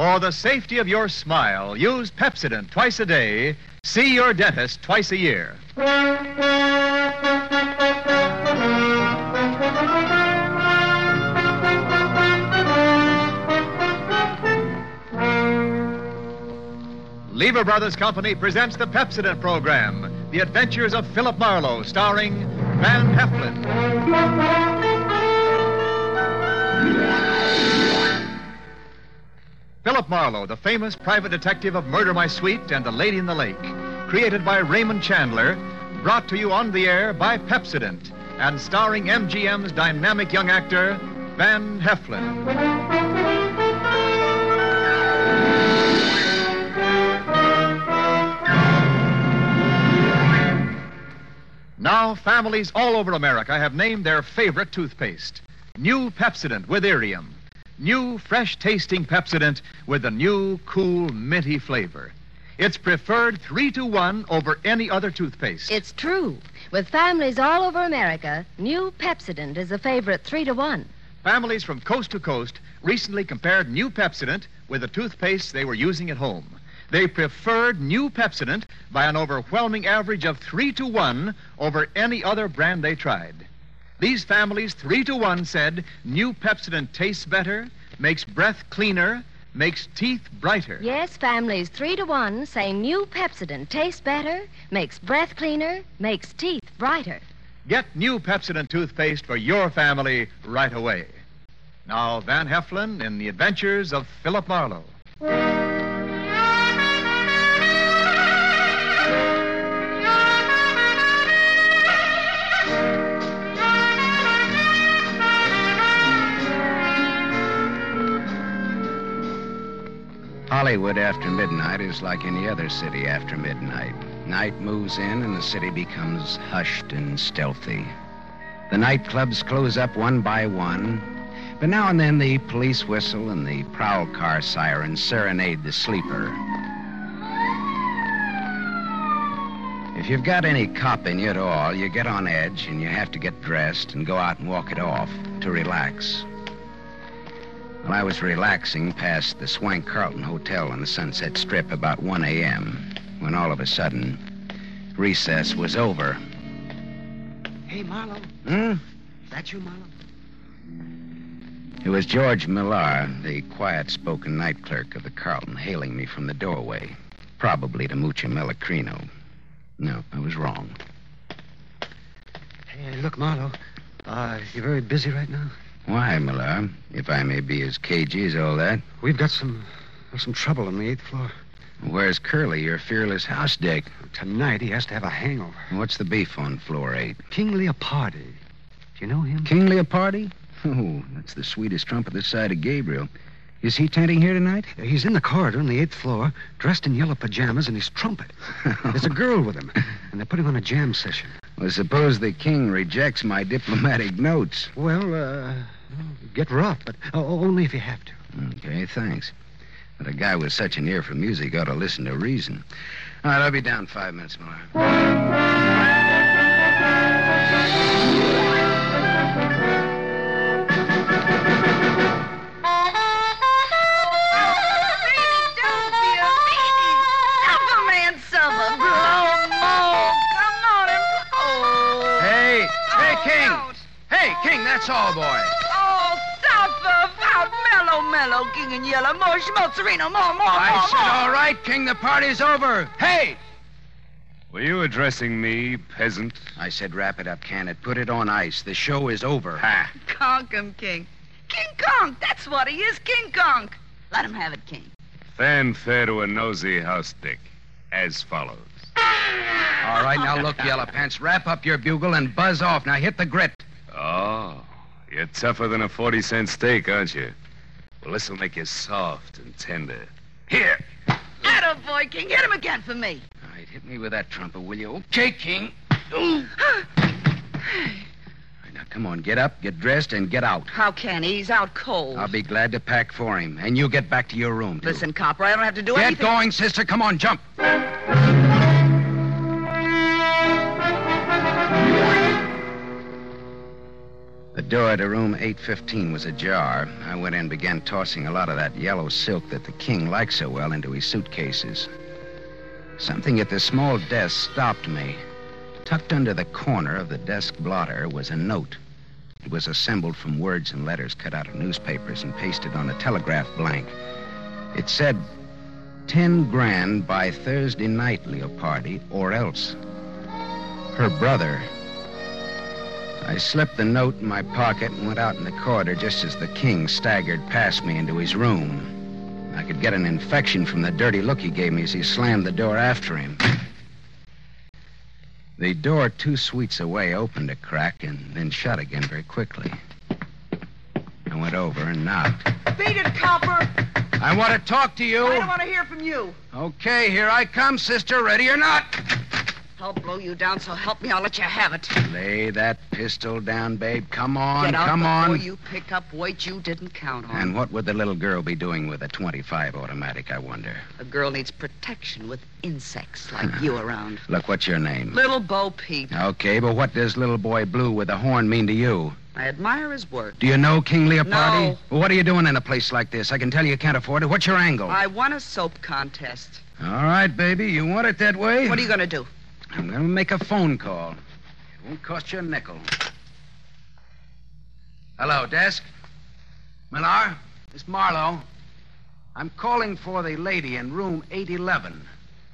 For the safety of your smile, use Pepsodent twice a day. See your dentist twice a year. Lever Brothers Company presents the Pepsodent program, The Adventures of Philip Marlowe, starring Van Heflin. Philip Marlowe, the famous private detective of Murder My Sweet and The Lady in the Lake, created by Raymond Chandler, brought to you on the air by Pepsodent, and starring MGM's dynamic young actor, Van Heflin. Now, families all over America have named their favorite toothpaste New Pepsodent with Irium. New, fresh tasting Pepsodent with a new, cool, minty flavor. It's preferred three to one over any other toothpaste. It's true. With families all over America, new Pepsodent is a favorite three to one. Families from coast to coast recently compared new Pepsodent with the toothpaste they were using at home. They preferred new Pepsodent by an overwhelming average of three to one over any other brand they tried. These families, three to one, said new Pepsodent tastes better, makes breath cleaner, makes teeth brighter. Yes, families three to one say new Pepsodent tastes better, makes breath cleaner, makes teeth brighter. Get new Pepsodent toothpaste for your family right away. Now, Van Heflin in The Adventures of Philip Marlowe. Hollywood after midnight is like any other city after midnight. Night moves in and the city becomes hushed and stealthy. The nightclubs close up one by one, but now and then the police whistle and the prowl car siren serenade the sleeper. If you've got any cop in you at all, you get on edge and you have to get dressed and go out and walk it off to relax. Well, I was relaxing past the Swank Carlton Hotel on the Sunset Strip about 1 a.m. when all of a sudden, recess was over. Hey, Marlowe. Hmm? Is that you, Marlowe? It was George Millar, the quiet spoken night clerk of the Carlton, hailing me from the doorway, probably to Mucha Melachrino. No, I was wrong. Hey, look, Marlowe. Uh, you're very busy right now? Why, Millar? If I may be as cagey as all that. We've got some some trouble on the eighth floor. Where's Curly, your fearless house dick? Tonight he has to have a hangover. What's the beef on floor eight? King Leopardi. Do you know him? King Leopardi? Oh, that's the sweetest trump this side of Gabriel. Is he tenting here tonight? He's in the corridor on the eighth floor, dressed in yellow pajamas and his trumpet. There's a girl with him, and they're putting on a jam session. Well, suppose the king rejects my diplomatic notes. Well, uh, Mm-hmm. get rough, but only if you have to. Okay, thanks. But a guy with such an ear for music ought to listen to reason. All right, I'll be down five minutes more. And yellow, more schmaltzerino, more, more, I more, said, more. all right, King, the party's over. Hey! Were you addressing me, peasant? I said, wrap it up, can it? Put it on ice. The show is over. Ha! Conk him, king. King Kong, that's what he is, King Kong. Let him have it, king. Fanfare to a nosy house dick. As follows. All right, now look, Yellow Pants, wrap up your bugle and buzz off. Now hit the grit. Oh, you're tougher than a 40 cent steak, aren't you? Well, this'll make you soft and tender. Here! Boy, king. Hit him again for me. All right, hit me with that trumpet, will you? Okay, King. Ooh. All right, now come on, get up, get dressed, and get out. How can he? He's out cold. I'll be glad to pack for him, and you get back to your room. too. Listen, Copper, I don't have to do Get anything. Get going, sister. Come on, jump. Door to room 815 was ajar. I went in and began tossing a lot of that yellow silk that the king liked so well into his suitcases. Something at the small desk stopped me. Tucked under the corner of the desk blotter was a note. It was assembled from words and letters cut out of newspapers and pasted on a telegraph blank. It said, 10 grand by Thursday night, Leopardi, or else. Her brother. I slipped the note in my pocket and went out in the corridor just as the king staggered past me into his room. I could get an infection from the dirty look he gave me as he slammed the door after him. The door two suites away opened a crack and then shut again very quickly. I went over and knocked. Beat it, copper. I want to talk to you. I don't want to hear from you. Okay, here I come, sister. Ready or not? I'll blow you down, so help me, I'll let you have it. Lay that pistol down, babe. Come on, Get out come before on. you pick up weight you didn't count on. And what would the little girl be doing with a 25 automatic, I wonder? A girl needs protection with insects like you around. Look, what's your name? Little Bo Peep. Okay, but what does little boy blue with a horn mean to you? I admire his work. Do you know King Leopardi? No. Well, what are you doing in a place like this? I can tell you can't afford it. What's your angle? I won a soap contest. All right, baby. You want it that way? What are you going to do? I'm going to make a phone call. It won't cost you a nickel. Hello, desk. Millar? Miss Marlowe. I'm calling for the lady in room 811.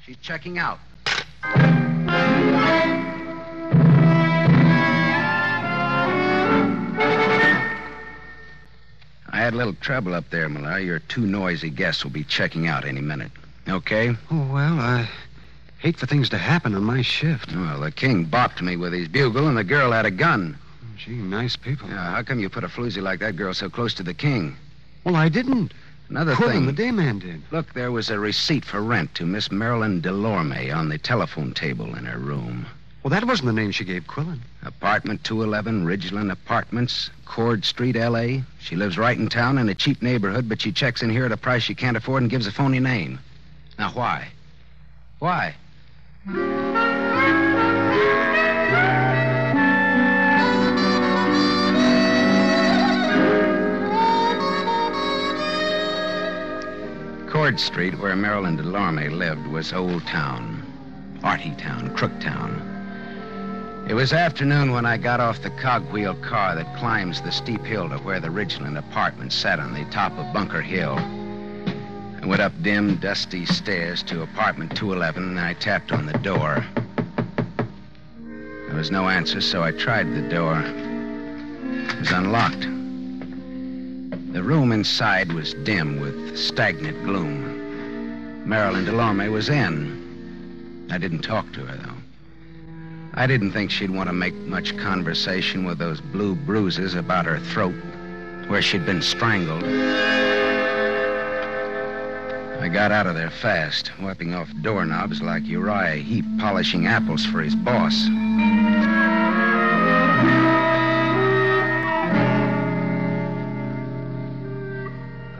She's checking out. I had a little trouble up there, Millar. Your two noisy guests will be checking out any minute. Okay? Oh, well, I hate for things to happen on my shift. Well, the king bopped me with his bugle, and the girl had a gun. Gee, nice people. Yeah, how come you put a floozy like that girl so close to the king? Well, I didn't. Another Quillen, thing. the day man did. Look, there was a receipt for rent to Miss Marilyn Delorme on the telephone table in her room. Well, that wasn't the name she gave Quillen. Apartment 211, Ridgeland Apartments, Court Street, L.A. She lives right in town in a cheap neighborhood, but she checks in here at a price she can't afford and gives a phony name. Now, why? Why? Court Street, where Marilyn Delorme lived, was Old Town, Arty Town, Crook Town. It was afternoon when I got off the cogwheel car that climbs the steep hill to where the Ridgeland apartment sat on the top of Bunker Hill. I went up dim, dusty stairs to apartment 211 and I tapped on the door. There was no answer, so I tried the door. It was unlocked. The room inside was dim with stagnant gloom. Marilyn Delorme was in. I didn't talk to her, though. I didn't think she'd want to make much conversation with those blue bruises about her throat, where she'd been strangled. I got out of there fast, wiping off doorknobs like Uriah Heep polishing apples for his boss.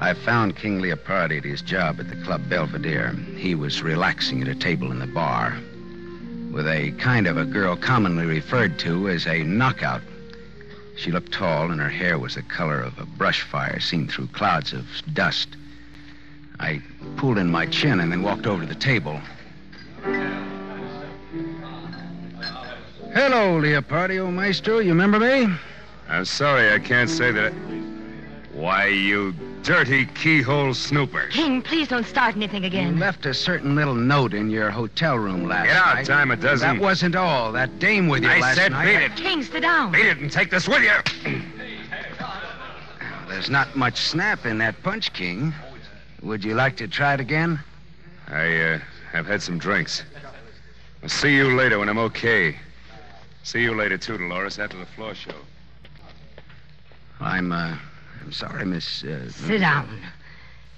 I found King Leopardi at his job at the Club Belvedere. He was relaxing at a table in the bar with a kind of a girl commonly referred to as a knockout. She looked tall, and her hair was the color of a brush fire seen through clouds of dust. I pulled in my chin and then walked over to the table. Hello, Leopardio Maestro. You remember me? I'm sorry, I can't say that. Why, you dirty keyhole snooper. King, please don't start anything You again. left a certain little note in your hotel room last night. Get out, night. dime a dozen. That wasn't all. That dame with you I last said night. beat it. King, sit down. Beat it and take this with you. There's not much snap in that punch, King. Would you like to try it again? I, uh, have had some drinks. I'll see you later when I'm okay. See you later, too, Dolores, after the floor show. I'm, uh, I'm sorry, Miss. Uh, Sit down.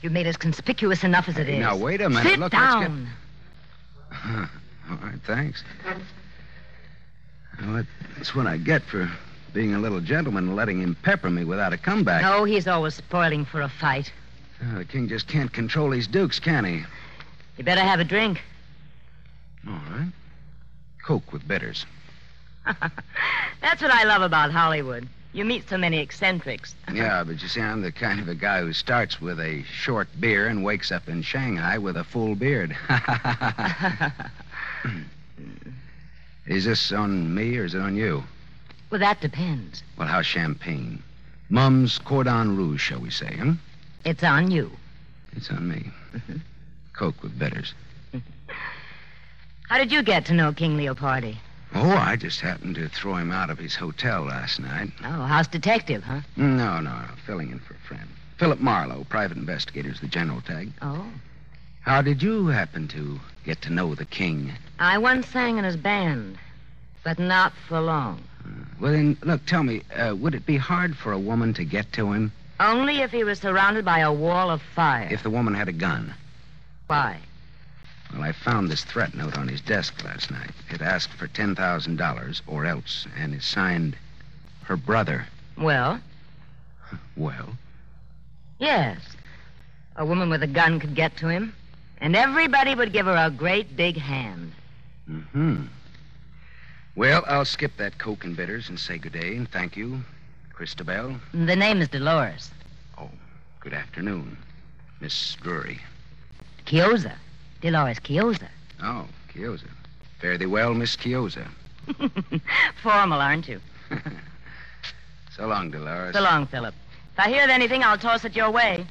You've made us conspicuous enough as it Hey, is. now, wait a minute. Sit Look, let's get- down. All right, thanks. Well, that's what I get for being a little gentleman and letting him pepper me without a comeback. No, he's always spoiling for a fight. Uh, the king just can't control his dukes, can he? You better have a drink. All right. Coke with bitters. That's what I love about Hollywood. You meet so many eccentrics. Yeah, but you see, I'm the kind of a guy who starts with a short beer and wakes up in Shanghai with a full beard. is this on me or is it on you? Well, that depends. Well, how's champagne? Mumm's cordon rouge, shall we say, huh? It's on you. It's on me. Coke with bitters. How did you get to know King Leopardi? Oh, I just happened to throw him out of his hotel last night. Oh, house detective, huh? No, no, filling in for a friend. Philip Marlowe, private investigator, is the general tag. Oh. How did you happen to get to know the king? I once sang in his band, but not for long. Well, then, look, tell me, uh, would it be hard for a woman to get to him Only if he was surrounded by a wall of fire. if the woman had a gun? Why? Well, I found this threat note on his desk last night. It asked for $10,000 or else, and it's signed her brother. Well, Well, yes. A woman with a gun could get to him, and everybody would give her a great big hand. Mm hmm. Well, I'll skip that Coke and bitters and say good day and thank you, Christabel. The name is Dolores. Oh, good afternoon, Miss Drury. Chiozza. Dolores Chiozza. Oh, Chiozza. Fare thee well, Miss Chiozza. Formal, aren't you? So long, Dolores. So long, Philip. If I hear of anything, I'll toss it your way.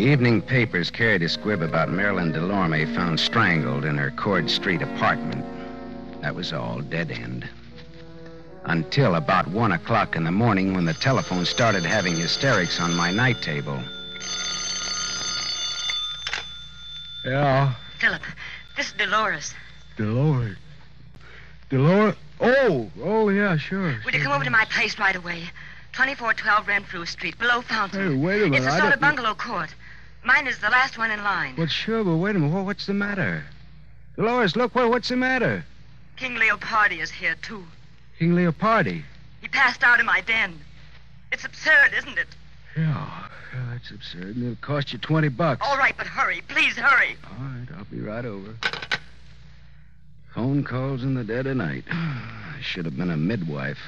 Evening papers carried a squib about Marilyn Delorme found strangled in her Court Street apartment. That was all, dead end. Until about one o'clock in the morning when the telephone started having hysterics on my night table. Yeah, Philip, this is Dolores. Dolores. Dolores? Oh, oh, yeah, sure. Would you come over to my place right away? 2412 Renfrew Street, below Fountain. Hey, wait a minute. It's a sort of bungalow court. Mine is the last one in line. Well, sure, but wait a minute. What's the matter? Dolores, look, what, what's the matter? King Leopardi is here, too. King Leopardi. He passed out in my den. It's absurd, isn't it? Yeah, yeah, that's absurd. And it'll cost you 20 bucks. All right, but hurry. Please hurry. All right, I'll be right over. Phone calls in the dead of night. I should have been a midwife.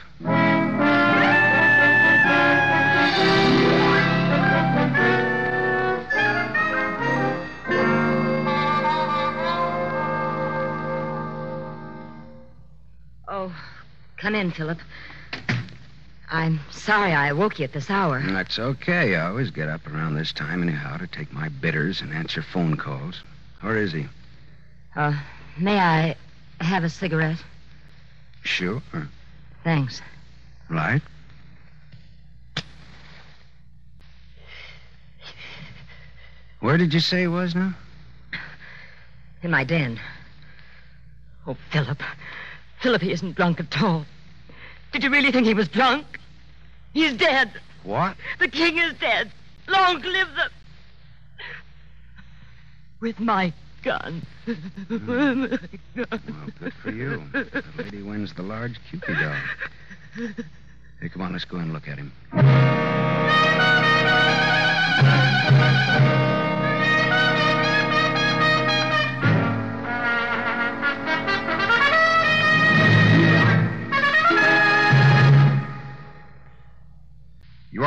Come in, Philip. I'm sorry I woke you at this hour. That's okay. I always get up around this time anyhow to take my bitters and answer phone calls. Where is he? Uh, may I have a cigarette? Sure. Thanks. Right. Where did you say he was now? In my den. Oh, Philip. Philip, he isn't drunk at all. Did you really think he was drunk? He's dead. What? The king is dead. Long live the. With my gun. Hmm. Well, good for you. The lady wins the large Cupid doll. Hey, come on, let's go and look at him.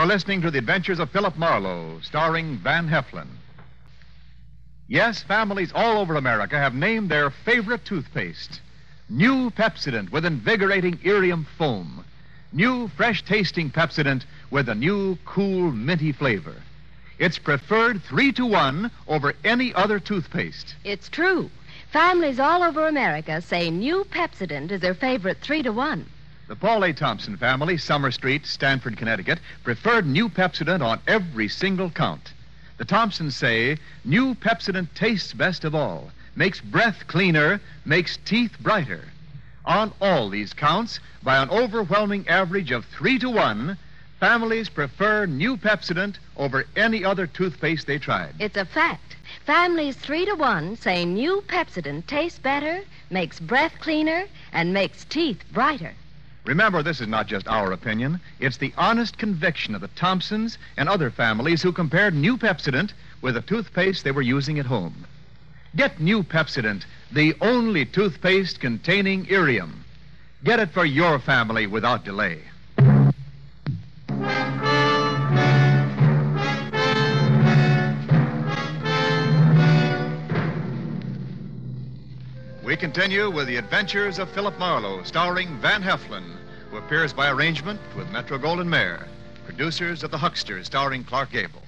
Are listening to the adventures of Philip Marlowe, starring Van Heflin. Yes, families all over America have named their favorite toothpaste. New Pepsodent with invigorating irium foam. New fresh tasting Pepsodent with a new cool minty flavor. It's preferred three to one over any other toothpaste. It's true. Families all over America say new Pepsodent is their favorite three to one. The Paul A. Thompson family, Summer Street, Stamford, Connecticut, preferred new Pepsodent on every single count. The Thompsons say new Pepsodent tastes best of all, makes breath cleaner, makes teeth brighter. On all these counts, by an overwhelming average of three to one, families prefer new Pepsodent over any other toothpaste they tried. It's a fact. Families three to one say new Pepsodent tastes better, makes breath cleaner, and makes teeth brighter. Remember, this is not just our opinion. It's the honest conviction of the Thompsons and other families who compared new Pepsodent with the toothpaste they were using at home. Get new Pepsodent, the only toothpaste containing irium. Get it for your family without delay. We continue with the adventures of Philip Marlowe, starring Van Heflin, who appears by arrangement with Metro Goldwyn Mayer, producers of The Huckster, starring Clark Gable.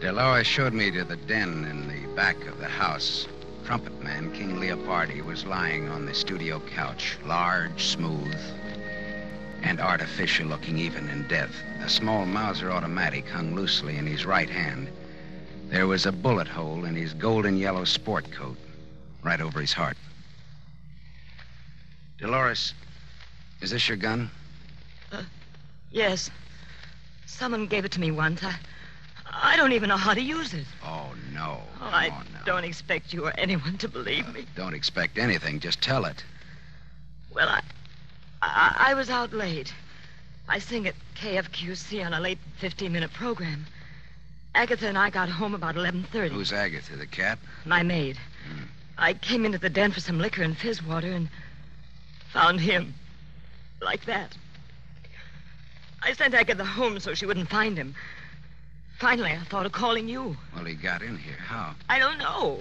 Dolores showed me to the den in the back of the house. Trumpet man King Leopardi was lying on the studio couch, large, smooth, and artificial looking even in death. A small Mauser automatic hung loosely in his right hand. There was a bullet hole in his golden yellow sport coat, right over his heart. Dolores, is this your gun? Uh, yes. Someone gave it to me once. I, I don't even know how to use it. Oh, no. Oh, I no. don't expect you or anyone to believe me. Uh, don't expect anything. Just tell it. Well, I, I, I was out late. I sing at KFQC on a late 15-minute program. Agatha and I got home about 11.30. Who's Agatha, the cat? My maid. Hmm. I came into the den for some liquor and fizz water and found him. Like that. I sent Agatha home so she wouldn't find him. Finally, I thought of calling you. Well, he got in here. How? I don't know.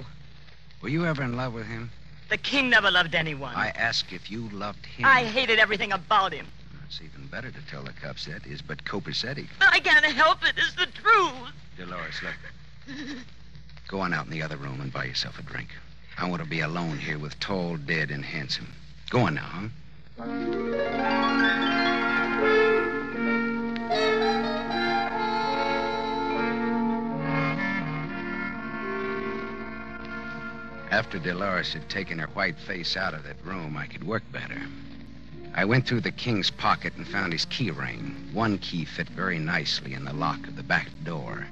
Were you ever in love with him? The king never loved anyone. I ask if you loved him. I hated everything about him. It's even better to tell the cops that is but copacetic. But I can't help it. It's the truth. Dolores, look. Go on out in the other room and buy yourself a drink. I want to be alone here with tall, dead, and handsome. Go on now, huh? After Dolores had taken her white face out of that room, I could work better. I went through the king's pocket and found his key ring. One key fit very nicely in the lock of the back door.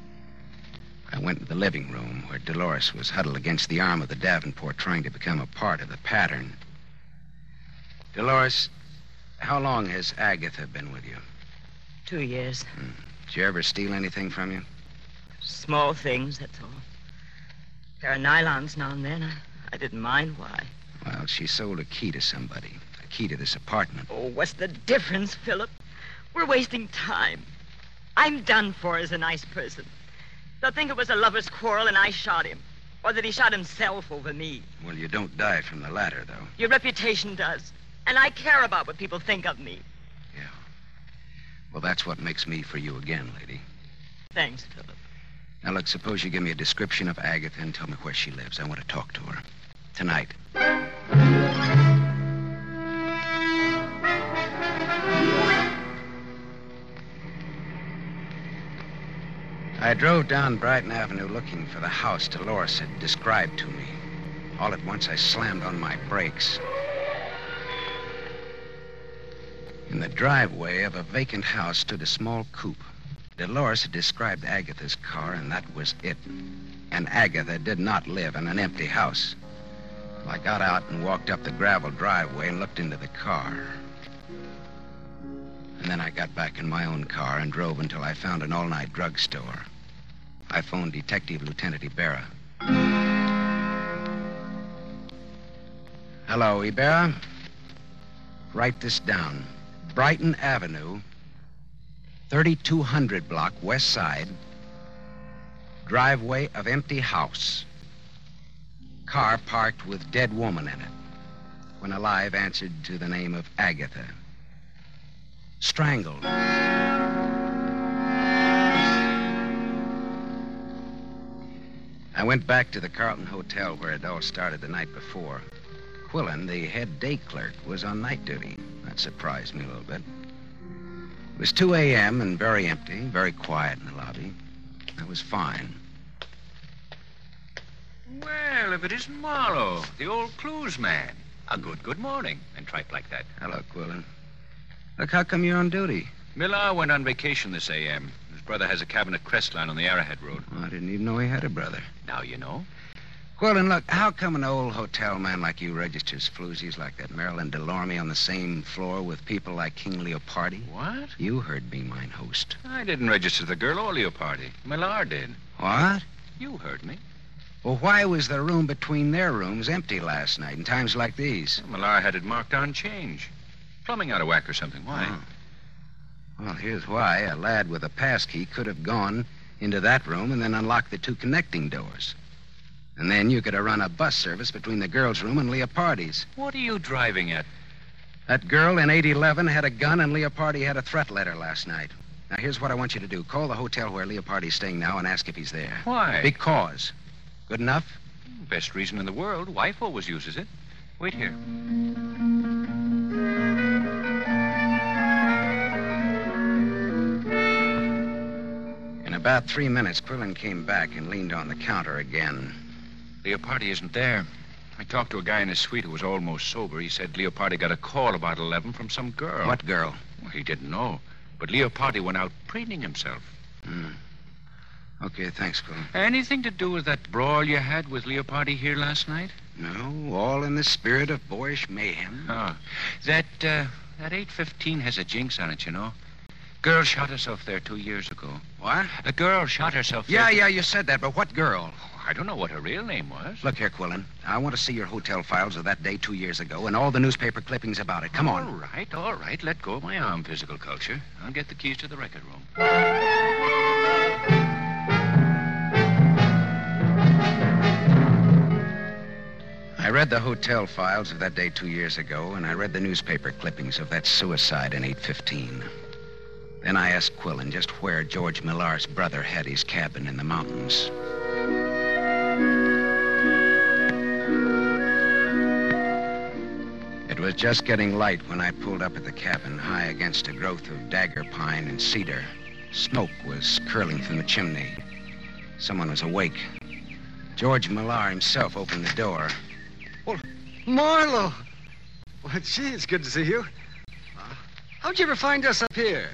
I went to the living room where Dolores was huddled against the arm of the Davenport trying to become a part of the pattern. Dolores, how long has Agatha been with you? Two years. Hmm. Did you ever steal anything from you? Small things, that's all. Pair of nylons now and then. I, I didn't mind why. Well, she sold a key to somebody. A key to this apartment. Oh, what's the difference, Philip? We're wasting time. I'm done for as a nice person. They'll think it was a lover's quarrel and I shot him. Or that he shot himself over me. Well, you don't die from the latter, though. Your reputation does. And I care about what people think of me. Yeah. Well, that's what makes me for you again, lady. Thanks, Philip. Now, look, suppose you give me a description of Agatha and tell me where she lives. I want to talk to her. Tonight. I drove down Brighton Avenue looking for the house Dolores had described to me. All at once, I slammed on my brakes. In the driveway of a vacant house stood a small coupe. Dolores had described Agatha's car, and that was it. And Agatha did not live in an empty house. I got out and walked up the gravel driveway and looked into the car. And then I got back in my own car and drove until I found an all night drugstore. I phoned Detective Lieutenant Ibarra. Hello, Ibarra. Write this down Brighton Avenue, 3200 block, west side. Driveway of empty house. Car parked with dead woman in it. When alive, answered to the name of Agatha. Strangled. I went back to the Carlton Hotel where it all started the night before. Quillen, the head day clerk, was on night duty. That surprised me a little bit. It was 2 a.m. and very empty, very quiet in the lobby. I was fine. Well, if it isn't Marlowe, the old clues man. A good good morning, and tripe like that. Hello, Quillen. Look, how come you're on duty? Millar went on vacation this AM. His brother has a cabin at Crestline on the Arrowhead Road. Well, I didn't even know he had a brother. Now you know. Quillen, look, how come an old hotel man like you registers floozies like that Marilyn Delorme on the same floor with people like King Leopardi? What? You heard me, mine host. I didn't register the girl or Leopardi. Millar did. What? You heard me. Well, why was the room between their rooms empty last night in times like these? Millar had it marked on change. Plumbing out of whack or something. Why? Oh. Well, here's why. A lad with a pass key could have gone into that room and then unlocked the two connecting doors. And then you could have run a bus service between the girls' room and Leopardi's. What are you driving at? That girl in 811 had a gun, and Leopardi had a threat letter last night. Now, here's what I want you to do call the hotel where Leopardi's staying now and ask if he's there. Why? Because. Good enough? Best reason in the world. Wife always uses it. Wait here. In about three minutes, Quillen came back and leaned on the counter again. Leopardi isn't there. I talked to a guy in his suite who was almost sober. He said Leopardi got a call about 11 from some girl. What girl? Well, he didn't know. But Leopardi went out preening himself. Hmm. Okay, thanks, Quillen. Anything to do with that brawl you had with Leopardi here last night? No, all in the spirit of boyish mayhem. Oh. That, uh, that 815 has a jinx on it, you know. Girl shot herself there two years ago. What? A girl shot herself Yeah, there. yeah, you said that, but what girl? I don't know what her real name was. Look here, Quillen. I want to see your hotel files of that day two years ago and all the newspaper clippings about it. Come All on. right, all right. Let go of my arm, physical culture. I'll get the keys to the record room. I read the hotel files of that day two years ago, and I read the newspaper clippings of that suicide in 815. Then I asked Quillen just where George Millar's brother had his cabin in the mountains. Was just getting light when I pulled up at the cabin, high against a growth of dagger pine and cedar. Smoke was curling from the chimney. Someone was awake. George Millar himself opened the door. Well, Marlowe! Well, gee, it's good to see you. How'd you ever find us up here?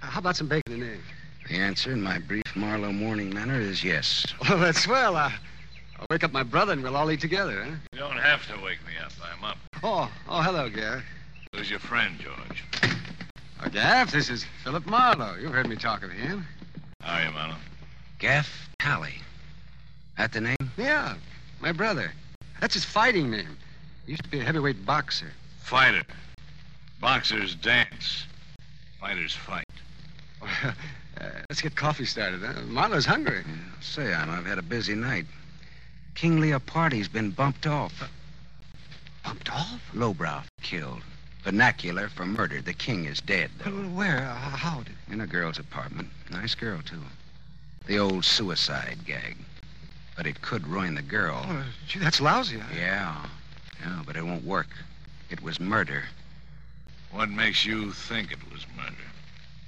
How about some bacon and eggs? The answer in my brief Marlowe morning manner is yes. Well, that's swell. Uh, I'll wake up my brother and we'll all eat together, huh? You don't have to wake me up. I'm up. Oh, oh, hello, Gaff. Who's your friend, George? Oh, Gaff, this is Philip Marlowe. You've heard me talk of him. How are you, Marlowe? Gaff Tally. That the name? Yeah, my brother. That's his fighting name. He used to be a heavyweight boxer. Fighter. Boxers dance. Fighters fight. uh, let's get coffee started, huh? Marlowe's hungry. Say, Anna, I've had a busy night. King Leopardi's been bumped off. Bumped off? Lowbrow killed. Vernacular for murder. The king is dead, though. Well, where? Uh, how did... In a girl's apartment. Nice girl, too. The old suicide gag. But it could ruin the girl. Oh, gee, that's lousy. Yeah. Yeah, but it won't work. It was murder. What makes you think it was murder?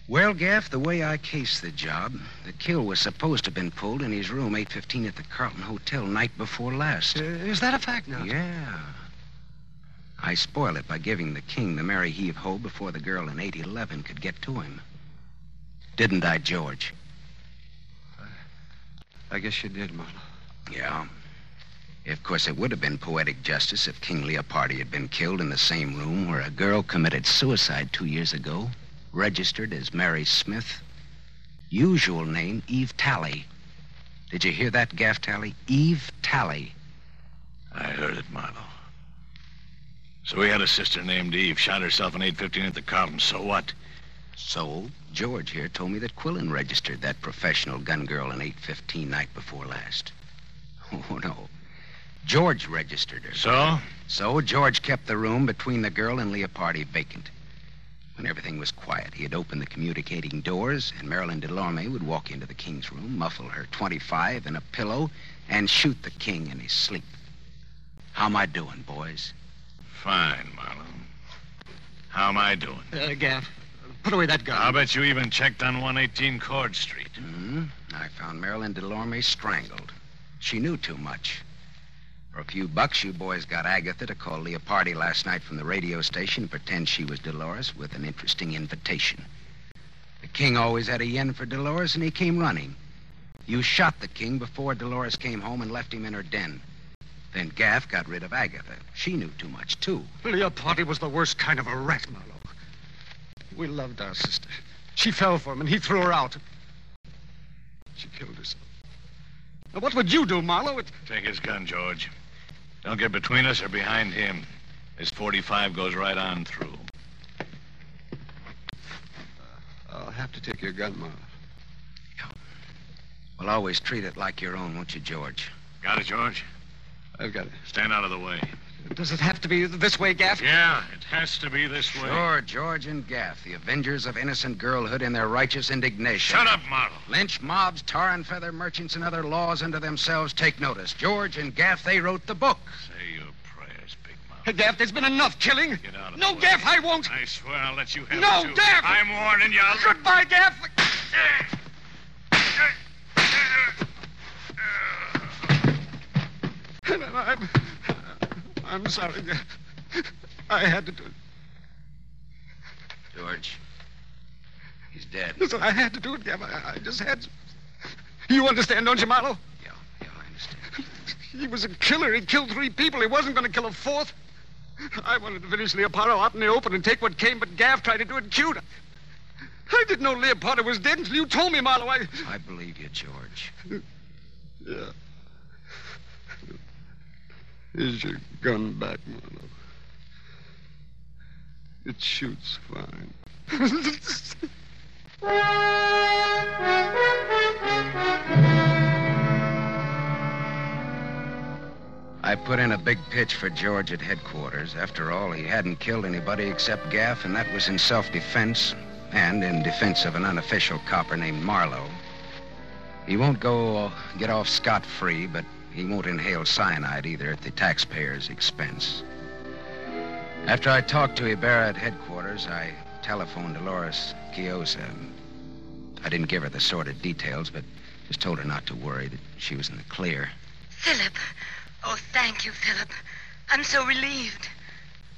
Well, Gaff, the way I cased the job, the kill was supposed to have been pulled in his room 815 at the Carlton Hotel night before last. Uh, is that a fact now? Yeah. I spoiled it by giving the king the merry heave ho before the girl in 811 could get to him. Didn't I, George? I guess you did, Marlowe. Yeah. Of course, it would have been poetic justice if King Leopardi had been killed in the same room where a girl committed suicide two years ago, registered as Mary Smith. Usual name, Eve Tally. Did you hear that, Gaff Tally? Eve Tally. I heard it, Marlowe. So he had a sister named Eve, shot herself in 815 at the Carlton. So what? So, George here told me that Quillen registered that professional gun girl in 815 night before last. Oh, no. George registered her. So? So George kept the room between the girl and Leopardi vacant. When everything was quiet, he had opened the communicating doors, and Marilyn Delorme would walk into the king's room, muffle her 25 in a pillow, and shoot the king in his sleep. How am I doing, boys? Fine, Marlowe. How am I doing? Uh, Gaff, put away that gun. I'll bet you even checked on 118 Court Street. Hmm? I found Marilyn Delorme strangled. She knew too much. For a few bucks, you boys got Agatha to call Leopardi last night from the radio station and pretend she was Dolores with an interesting invitation. The king always had a yen for Dolores, and he came running. You shot the king before Dolores came home and left him in her den. Then Gaff got rid of Agatha. She knew too much, too. Leopardi was the worst kind of a rat, Marlowe. We loved our sister. She fell for him, and he threw her out. She killed herself. Now, what would you do, Marlowe? It... Take his gun, George. Don't get between us or behind him. His 45 goes right on through. Uh, I'll have to take your gun, Marlowe. Well, always treat it like your own, won't you, George? Got it, George? I've got it. Stand out of the way. Does it have to be this way, Gaff? Yeah, it has to be this way. Sure, George and Gaff, the avengers of innocent girlhood in their righteous indignation. Shut up, Marlowe. Lynch mobs, tar and feather merchants, and other laws unto themselves take notice. George and Gaff, they wrote the book. Say your prayers, Big Mouth. Hey, Gaff, there's been enough killing. Get out of No, the way. Gaff, I won't. I swear I'll let you have No, it, too. Gaff! I'm warning you. I'll... Goodbye, Gaff. I'm, I'm sorry. I had to do it. George, he's dead. Listen, I had to do it, Gaff. I, I just had to. You understand, don't you, Marlowe? Yeah, yeah, I understand. He was a killer. He killed three people. He wasn't going to kill a fourth. I wanted to finish Leopardo out in the open and take what came, but Gaff tried to do it cute. I didn't know Leopardo was dead until you told me, Marlowe. I... I believe you, George. Yeah. Here's your gun back, Marlowe. It shoots fine. I put in a big pitch for George at headquarters. After all, he hadn't killed anybody except Gaff, and that was in self defense and in defense of an unofficial copper named Marlowe. He won't go get off scot free, but he won't inhale cyanide either at the taxpayer's expense. After I talked to Ibarra at headquarters, I telephoned Dolores Chiozza. I didn't give her the sordid details, but just told her not to worry, that she was in the clear. Philip. Oh, thank you, Philip. I'm so relieved.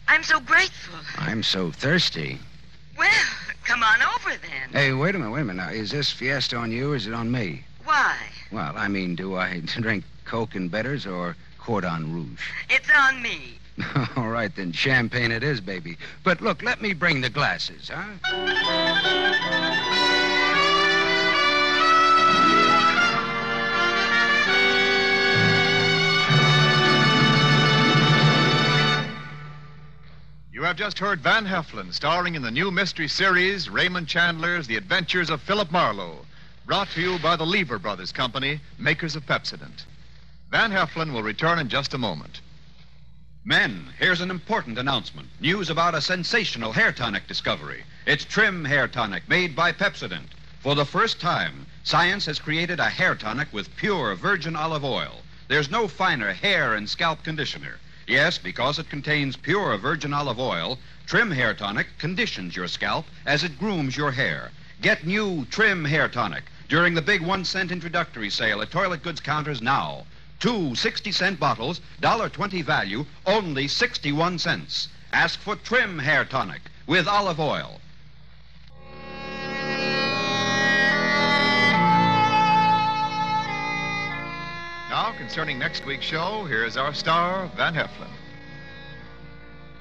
I'm so grateful. I'm so thirsty. Well, come on over then. Hey, wait a minute, wait a minute. Now, is this fiesta on you or is it on me? Why? Well, I mean, do I drink Coke and bitters or Cordon Rouge? It's on me. All right, then champagne it is, baby. But look, let me bring the glasses, huh? You have just heard Van Heflin starring in the new mystery series Raymond Chandler's The Adventures of Philip Marlowe, brought to you by the Lever Brothers Company, makers of Pepsodent. Van Heflin will return in just a moment. Men, here's an important announcement. News about a sensational hair tonic discovery. It's Trim Hair Tonic made by Pepsodent. For the first time, science has created a hair tonic with pure virgin olive oil. There's no finer hair and scalp conditioner. Yes, because it contains pure virgin olive oil, Trim Hair Tonic conditions your scalp as it grooms your hair. Get new Trim Hair Tonic during the big one cent introductory sale at toilet goods counters now. Two 60 cent bottles, $1.20 value, only 61 cents. Ask for Trim Hair Tonic with olive oil. Now, concerning next week's show, here's our star, Van Heflin.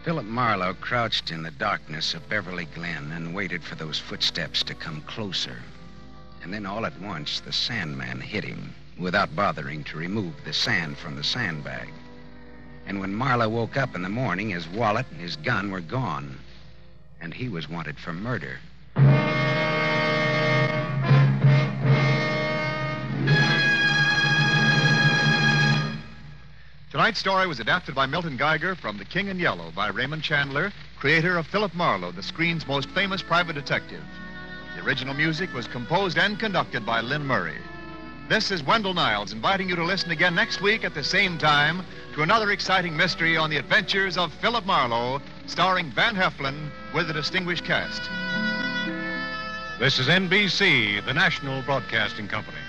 Philip Marlowe crouched in the darkness of Beverly Glen and waited for those footsteps to come closer. And then all at once, the Sandman hit him without bothering to remove the sand from the sandbag. And when Marlowe woke up in the morning, his wallet and his gun were gone. And he was wanted for murder. Tonight's story was adapted by Milton Geiger from The King in Yellow by Raymond Chandler, creator of Philip Marlowe, the screen's most famous private detective. The original music was composed and conducted by Lynn Murray. This is Wendell Niles inviting you to listen again next week at the same time to another exciting mystery on the adventures of Philip Marlowe, starring Van Heflin with a distinguished cast. This is NBC, the National Broadcasting Company.